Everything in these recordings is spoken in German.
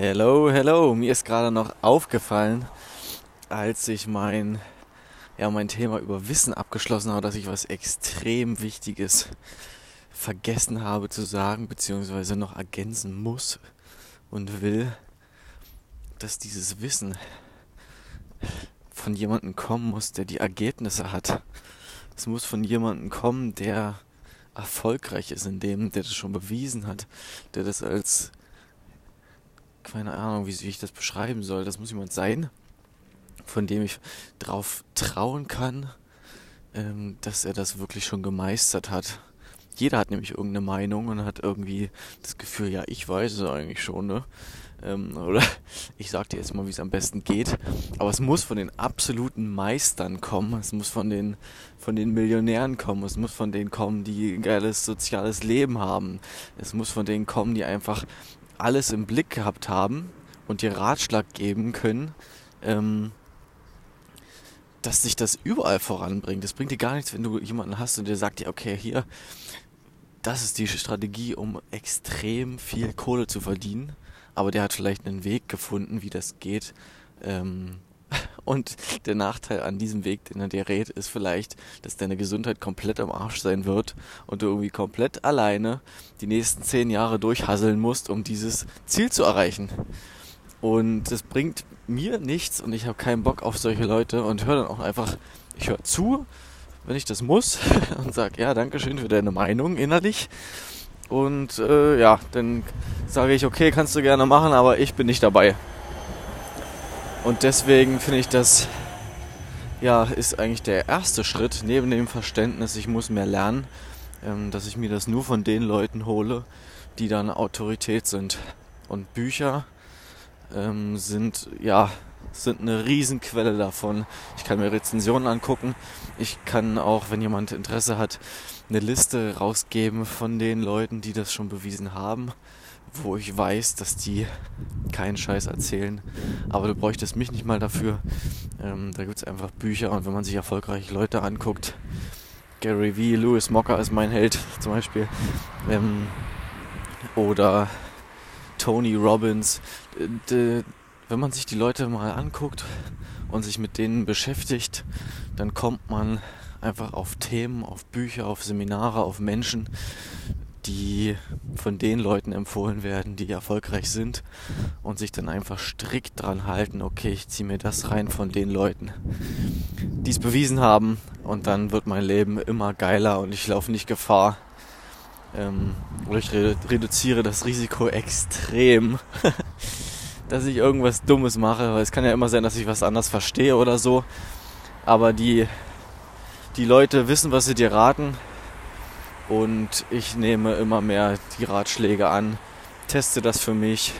Hello, hello. Mir ist gerade noch aufgefallen, als ich mein, ja, mein Thema über Wissen abgeschlossen habe, dass ich was extrem Wichtiges vergessen habe zu sagen, beziehungsweise noch ergänzen muss und will, dass dieses Wissen von jemandem kommen muss, der die Ergebnisse hat. Es muss von jemandem kommen, der erfolgreich ist in dem, der das schon bewiesen hat, der das als keine Ahnung, wie, wie ich das beschreiben soll. Das muss jemand sein, von dem ich drauf trauen kann, ähm, dass er das wirklich schon gemeistert hat. Jeder hat nämlich irgendeine Meinung und hat irgendwie das Gefühl, ja, ich weiß es eigentlich schon, ne? Ähm, oder ich sag dir jetzt mal, wie es am besten geht. Aber es muss von den absoluten Meistern kommen. Es muss von den, von den Millionären kommen. Es muss von denen kommen, die ein geiles soziales Leben haben. Es muss von denen kommen, die einfach alles im Blick gehabt haben und dir Ratschlag geben können, ähm, dass sich das überall voranbringt. Das bringt dir gar nichts, wenn du jemanden hast und der sagt dir, okay, hier, das ist die Strategie, um extrem viel Kohle zu verdienen. Aber der hat vielleicht einen Weg gefunden, wie das geht. Ähm, und der Nachteil an diesem Weg, den er dir rät, ist vielleicht, dass deine Gesundheit komplett am Arsch sein wird und du irgendwie komplett alleine die nächsten zehn Jahre durchhasseln musst, um dieses Ziel zu erreichen. Und das bringt mir nichts und ich habe keinen Bock auf solche Leute und höre dann auch einfach, ich höre zu, wenn ich das muss und sage, ja, danke schön für deine Meinung innerlich. Und äh, ja, dann sage ich, okay, kannst du gerne machen, aber ich bin nicht dabei. Und deswegen finde ich das, ja, ist eigentlich der erste Schritt neben dem Verständnis, ich muss mehr lernen, ähm, dass ich mir das nur von den Leuten hole, die dann Autorität sind. Und Bücher ähm, sind, ja, sind eine Riesenquelle davon. Ich kann mir Rezensionen angucken. Ich kann auch, wenn jemand Interesse hat, eine Liste rausgeben von den Leuten, die das schon bewiesen haben wo ich weiß, dass die keinen Scheiß erzählen. Aber du bräuchtest mich nicht mal dafür. Ähm, da gibt es einfach Bücher und wenn man sich erfolgreiche Leute anguckt, Gary Vee, Louis Mocker ist mein Held zum Beispiel. Ähm, oder Tony Robbins. D wenn man sich die Leute mal anguckt und sich mit denen beschäftigt, dann kommt man einfach auf Themen, auf Bücher, auf Seminare, auf Menschen, die von den Leuten empfohlen werden, die erfolgreich sind und sich dann einfach strikt dran halten, okay, ich ziehe mir das rein von den Leuten, die es bewiesen haben und dann wird mein Leben immer geiler und ich laufe nicht Gefahr. Ähm, oder ich redu reduziere das Risiko extrem, dass ich irgendwas Dummes mache, weil es kann ja immer sein, dass ich was anders verstehe oder so, aber die, die Leute wissen, was sie dir raten und ich nehme immer mehr die Ratschläge an, teste das für mich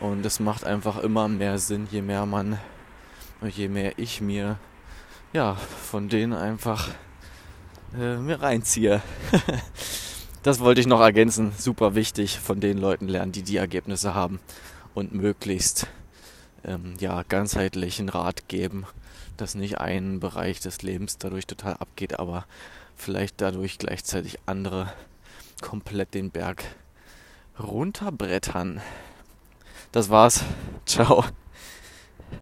und es macht einfach immer mehr Sinn, je mehr man, je mehr ich mir, ja, von denen einfach äh, mir reinziehe. das wollte ich noch ergänzen. Super wichtig, von den Leuten lernen, die die Ergebnisse haben und möglichst ähm, ja ganzheitlichen Rat geben, dass nicht ein Bereich des Lebens dadurch total abgeht, aber vielleicht dadurch gleichzeitig andere komplett den Berg runterbrettern. Das war's. Ciao.